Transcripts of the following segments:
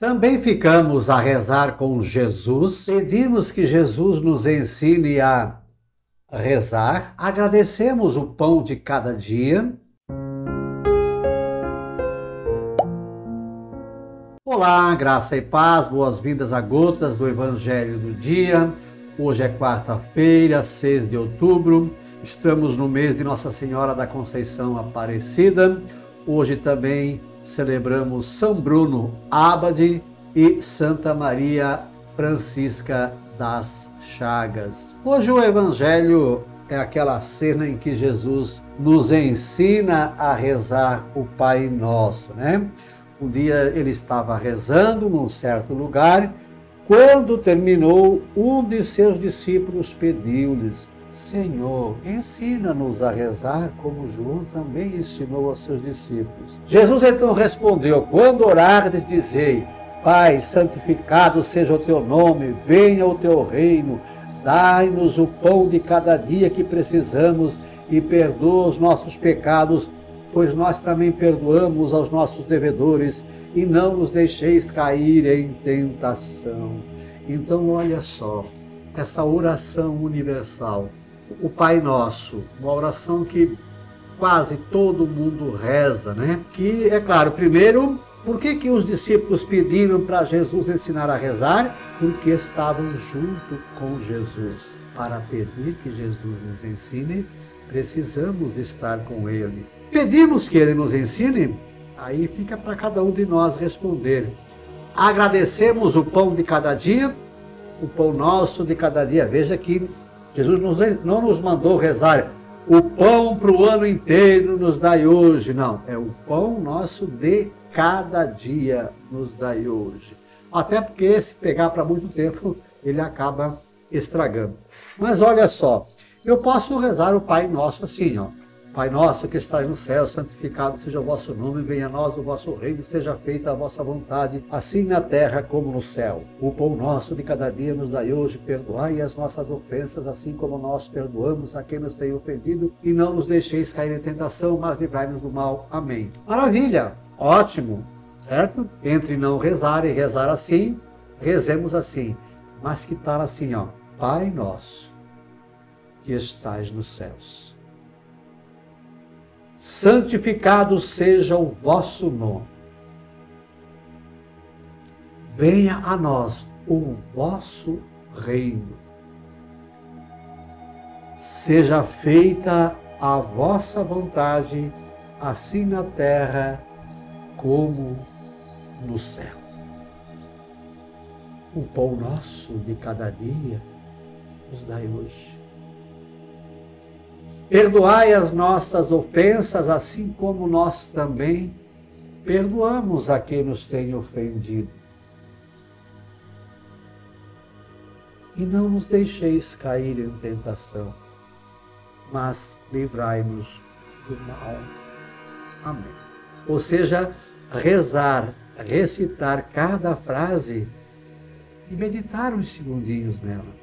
Também ficamos a rezar com Jesus, pedimos que Jesus nos ensine a rezar, agradecemos o pão de cada dia. Olá, graça e paz, boas-vindas a gotas do Evangelho do Dia. Hoje é quarta-feira, 6 de outubro, estamos no mês de Nossa Senhora da Conceição Aparecida. Hoje também celebramos São Bruno Abade e Santa Maria Francisca das Chagas. Hoje o Evangelho é aquela cena em que Jesus nos ensina a rezar o Pai Nosso, né? Um dia ele estava rezando num certo lugar, quando terminou, um de seus discípulos pediu-lhes: Senhor, ensina-nos a rezar como João também ensinou aos seus discípulos. Jesus então respondeu: Quando orardes, dizei: Pai, santificado seja o teu nome, venha o teu reino, dai-nos o pão de cada dia que precisamos e perdoa os nossos pecados, pois nós também perdoamos aos nossos devedores e não nos deixeis cair em tentação. Então, olha só, essa oração universal o Pai Nosso, uma oração que quase todo mundo reza, né? Que é claro, primeiro, por que, que os discípulos pediram para Jesus ensinar a rezar? Porque estavam junto com Jesus. Para pedir que Jesus nos ensine, precisamos estar com Ele. Pedimos que Ele nos ensine? Aí fica para cada um de nós responder. Agradecemos o pão de cada dia, o pão nosso de cada dia. Veja que Jesus não nos mandou rezar o pão para o ano inteiro nos dai hoje. Não, é o pão nosso de cada dia nos dai hoje. Até porque se pegar para muito tempo, ele acaba estragando. Mas olha só, eu posso rezar o Pai Nosso assim, ó. Pai nosso que está no céu, santificado seja o vosso nome, venha a nós o vosso reino, seja feita a vossa vontade, assim na terra como no céu. O pão nosso de cada dia nos dai hoje, perdoai as nossas ofensas, assim como nós perdoamos a quem nos tem ofendido, e não nos deixeis cair em tentação, mas livrai-nos do mal. Amém. Maravilha! Ótimo! Certo? Entre não rezar e rezar assim, rezemos assim. Mas que tal assim, ó? Pai nosso, que estais nos céus santificado seja o vosso nome. Venha a nós o vosso reino. Seja feita a vossa vontade, assim na terra como no céu. O pão nosso de cada dia nos dai hoje Perdoai as nossas ofensas, assim como nós também perdoamos a quem nos tem ofendido. E não nos deixeis cair em tentação, mas livrai-nos do mal. Amém. Ou seja, rezar, recitar cada frase e meditar uns segundinhos nela.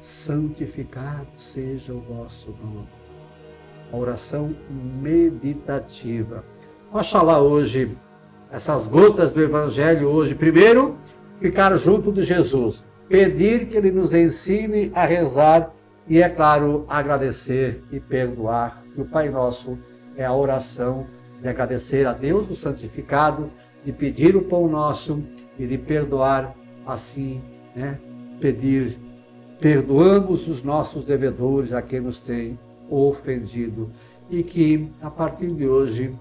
Santificado seja o vosso nome uma oração meditativa. Oxalá hoje, essas gotas do Evangelho hoje, primeiro, ficar junto de Jesus, pedir que Ele nos ensine a rezar e, é claro, agradecer e perdoar, que o Pai Nosso é a oração de agradecer a Deus o santificado, de pedir o pão nosso e de perdoar assim, né? Pedir, perdoamos os nossos devedores a quem nos tem ofendido. E que, a partir de hoje,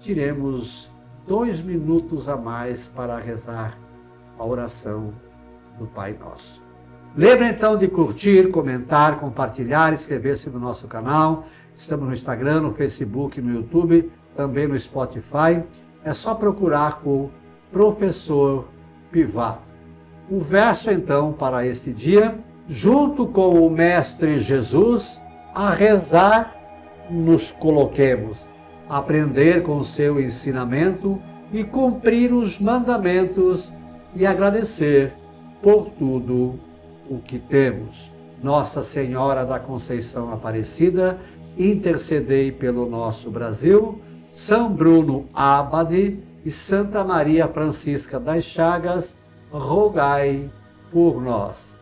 tiremos dois minutos a mais para rezar a oração do Pai Nosso. Lembre então de curtir, comentar, compartilhar, inscrever-se no nosso canal. Estamos no Instagram, no Facebook, no YouTube, também no Spotify. É só procurar por Professor Pivato. O verso então para este dia, junto com o Mestre Jesus, a rezar nos coloquemos, aprender com seu ensinamento e cumprir os mandamentos e agradecer por tudo o que temos. Nossa Senhora da Conceição Aparecida, intercedei pelo nosso Brasil. São Bruno Abade, e Santa Maria Francisca das Chagas, rogai por nós.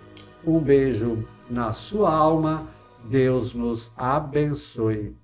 Um beijo na sua alma. Deus nos abençoe.